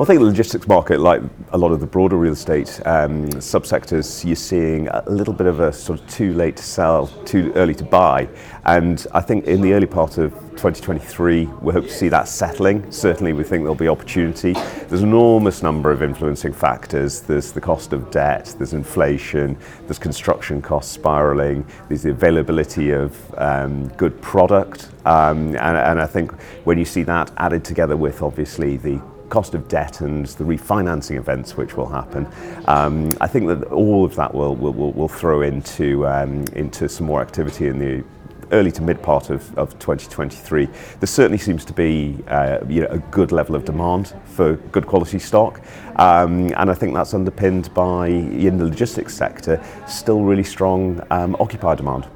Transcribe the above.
Well, I think the logistics market, like a lot of the broader real estate um, subsectors, you're seeing a little bit of a sort of too late to sell, too early to buy. And I think in the early part of 2023, we hope to see that settling. Certainly, we think there'll be opportunity. There's an enormous number of influencing factors. There's the cost of debt, there's inflation, there's construction costs spiraling, there's the availability of um, good product. Um, and, and I think when you see that added together with obviously the cost of debt and the refinancing events which will happen. Um, I think that all of that will, will, will, throw into, um, into some more activity in the early to mid part of, of 2023. There certainly seems to be uh, you know, a good level of demand for good quality stock. Um, and I think that's underpinned by, in the logistics sector, still really strong um, occupier demand.